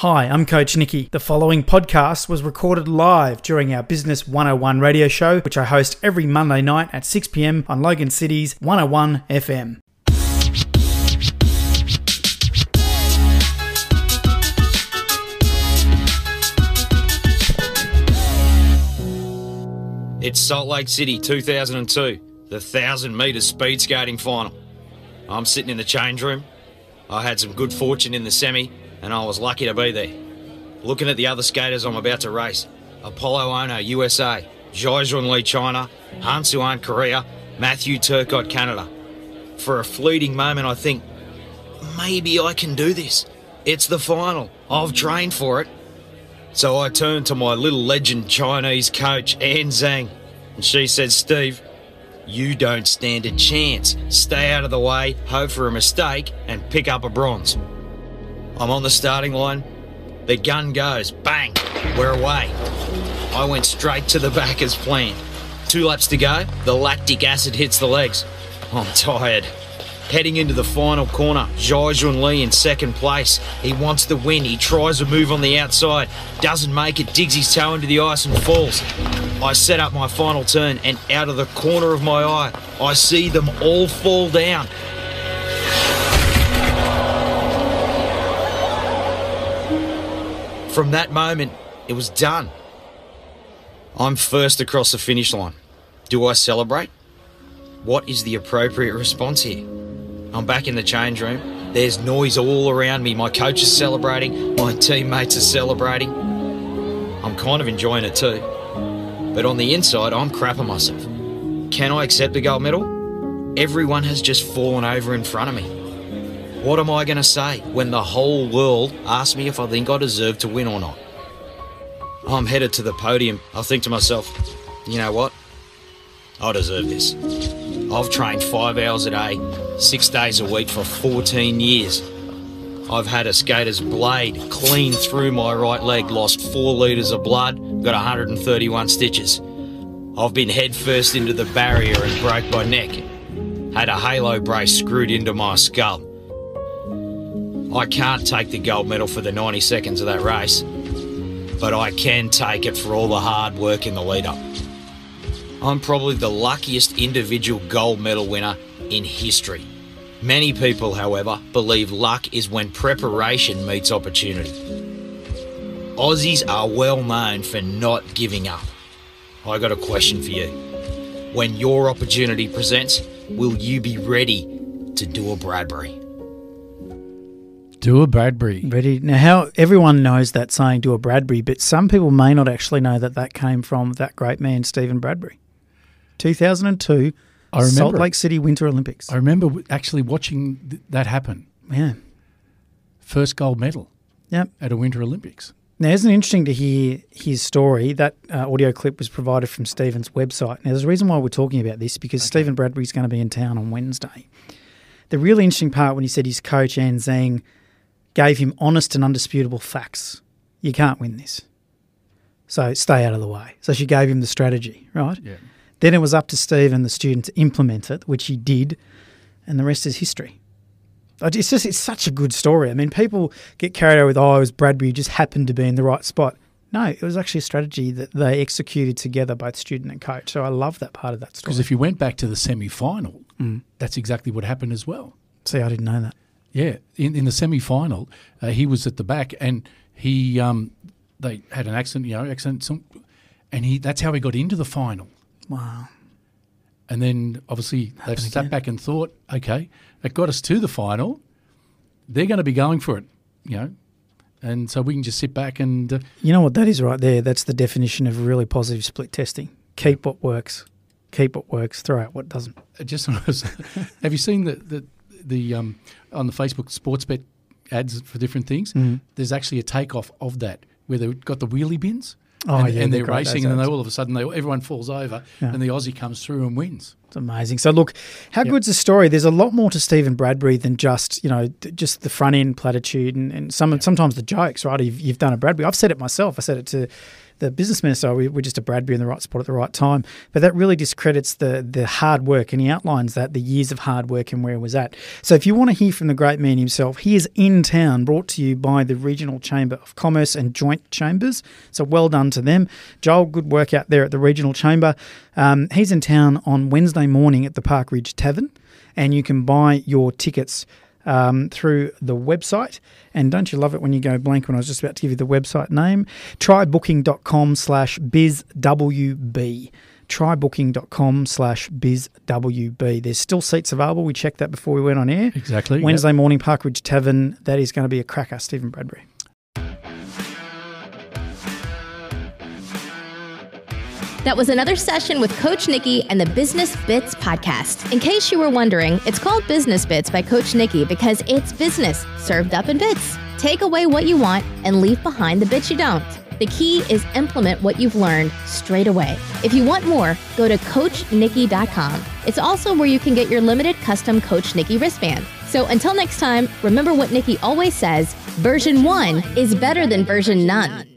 Hi, I'm Coach Nikki. The following podcast was recorded live during our Business 101 radio show, which I host every Monday night at 6 pm on Logan City's 101 FM. It's Salt Lake City 2002, the 1,000 metre speed skating final. I'm sitting in the change room. I had some good fortune in the semi, and I was lucky to be there. Looking at the other skaters I'm about to race Apolo Ohno, USA, Jiajun Li, China, Han Suan, Korea, Mathieu Turcotte, Canada. For a fleeting moment, I think, maybe I can do this. It's the final. I've trained for it. So I turned to my little legend Chinese coach, Ann Zhang, and she said, Steve, you don't stand a chance. Stay out of the way, hope for a mistake, and pick up a bronze. I'm on the starting line. The gun goes, bang, we're away. I went straight to the back as planned. Two laps to go, the lactic acid hits the legs. I'm tired. Heading into the final corner, Jiajun Li in second place. He wants the win. He tries a move on the outside, doesn't make it, digs his toe into the ice and falls. I set up my final turn, and out of the corner of my eye, I see them all fall down. From that moment, it was done. I'm first across the finish line. Do I celebrate? What is the appropriate response here? I'm back in the change room. There's noise all around me. My coach is celebrating, my teammates are celebrating. I'm kind of enjoying it too. But on the inside, I'm crapping myself. Can I accept the gold medal? Everyone has just fallen over in front of me. What am I going to say when the whole world asks me if I think I deserve to win or not? I'm headed to the podium. I think to myself, you know what? I deserve this. I've trained five hours a day, six days a week for 14 years. I've had a skater's blade clean through my right leg, lost four litres of blood, got 131 stitches. I've been headfirst into the barrier and broke my neck. Had a halo brace screwed into my skull. I can't take the gold medal for the 90 seconds of that race, but I can take it for all the hard work in the lead up. I'm probably the luckiest individual gold medal winner in history. Many people, however, believe luck is when preparation meets opportunity. Aussies are well known for not giving up. I got a question for you. When your opportunity presents, will you be ready to do a Bradbury? Do a Bradbury. Ready now? How everyone knows that saying "do a Bradbury," but some people may not actually know that that came from that great man Stephen Bradbury. 2002, I remember Salt. Lake City Winter Olympics. I remember actually watching th- that happen. yeah, First gold medal yep. at a Winter Olympics. Now, isn't it interesting to hear his story? That uh, audio clip was provided from Stephen's website. Now, there's a reason why we're talking about this because Stephen Bradbury's going to be in town on Wednesday. The really interesting part when he said his coach, Ann Zhang, gave him honest and undisputable facts. You can't win this. So stay out of the way. So she gave him the strategy, right? Yeah. Then it was up to Steve and the student to implement it, which he did, and the rest is history. It's just it's such a good story. I mean, people get carried away with oh, it was Bradbury just happened to be in the right spot. No, it was actually a strategy that they executed together, both student and coach. So I love that part of that story. Because if you went back to the semi final, mm. that's exactly what happened as well. See, I didn't know that. Yeah. In, in the semi final, uh, he was at the back and he um, they had an accident, you know, accident, some, and he that's how he got into the final. Wow. And then obviously they've Happen sat again. back and thought, okay, that got us to the final. They're going to be going for it, you know, and so we can just sit back and uh, You know what that is right there? That's the definition of really positive split testing. Keep what works. Keep what works. Throw out what doesn't. Just have you seen the the, the um, on the Facebook sports bet ads for different things? Mm-hmm. There's actually a takeoff of that where they've got the wheelie bins. Oh, and, yeah, and they're they're racing, and then all of a sudden, they, everyone falls over, Yeah. and the Aussie comes through and wins. It's amazing. So look, how good's the story? There's a lot more to Stephen Bradbury than just you know just the front end platitude and, and some sometimes the jokes. Right? You've, you've done a Bradbury. I've said it myself. I said it to the business minister, we, we're just a Bradbury in the right spot at the right time, but that really discredits the the hard work, and he outlines that the years of hard work and where he was at. So if you want to hear from the great man himself, he is in town, brought to you by the Regional Chamber of Commerce and Joint Chambers. So well done to them, Joel. Good work out there at the Regional Chamber. Um, he's in town on Wednesday morning at the Park Ridge Tavern, and you can buy your tickets um, through the website. And don't you love it when you go blank when I was just about to give you the website name? Trybooking.com slash bizwb. Trybooking.com slash bizwb. There's still seats available. We checked that before we went on air. Exactly. Wednesday yep. morning, Park Ridge Tavern. That is going to be a cracker, Stephen Bradbury. That was another session with Coach Nikki and the Business Bits podcast. In case you were wondering, it's called Business Bits by Coach Nikki because it's business served up in bits. Take away what you want and leave behind the bits you don't. The key is implement what you've learned straight away. If you want more, go to coachnikki.com. It's also where you can get your limited custom Coach Nikki wristband. So until next time, remember what Nikki always says version one is better than version none.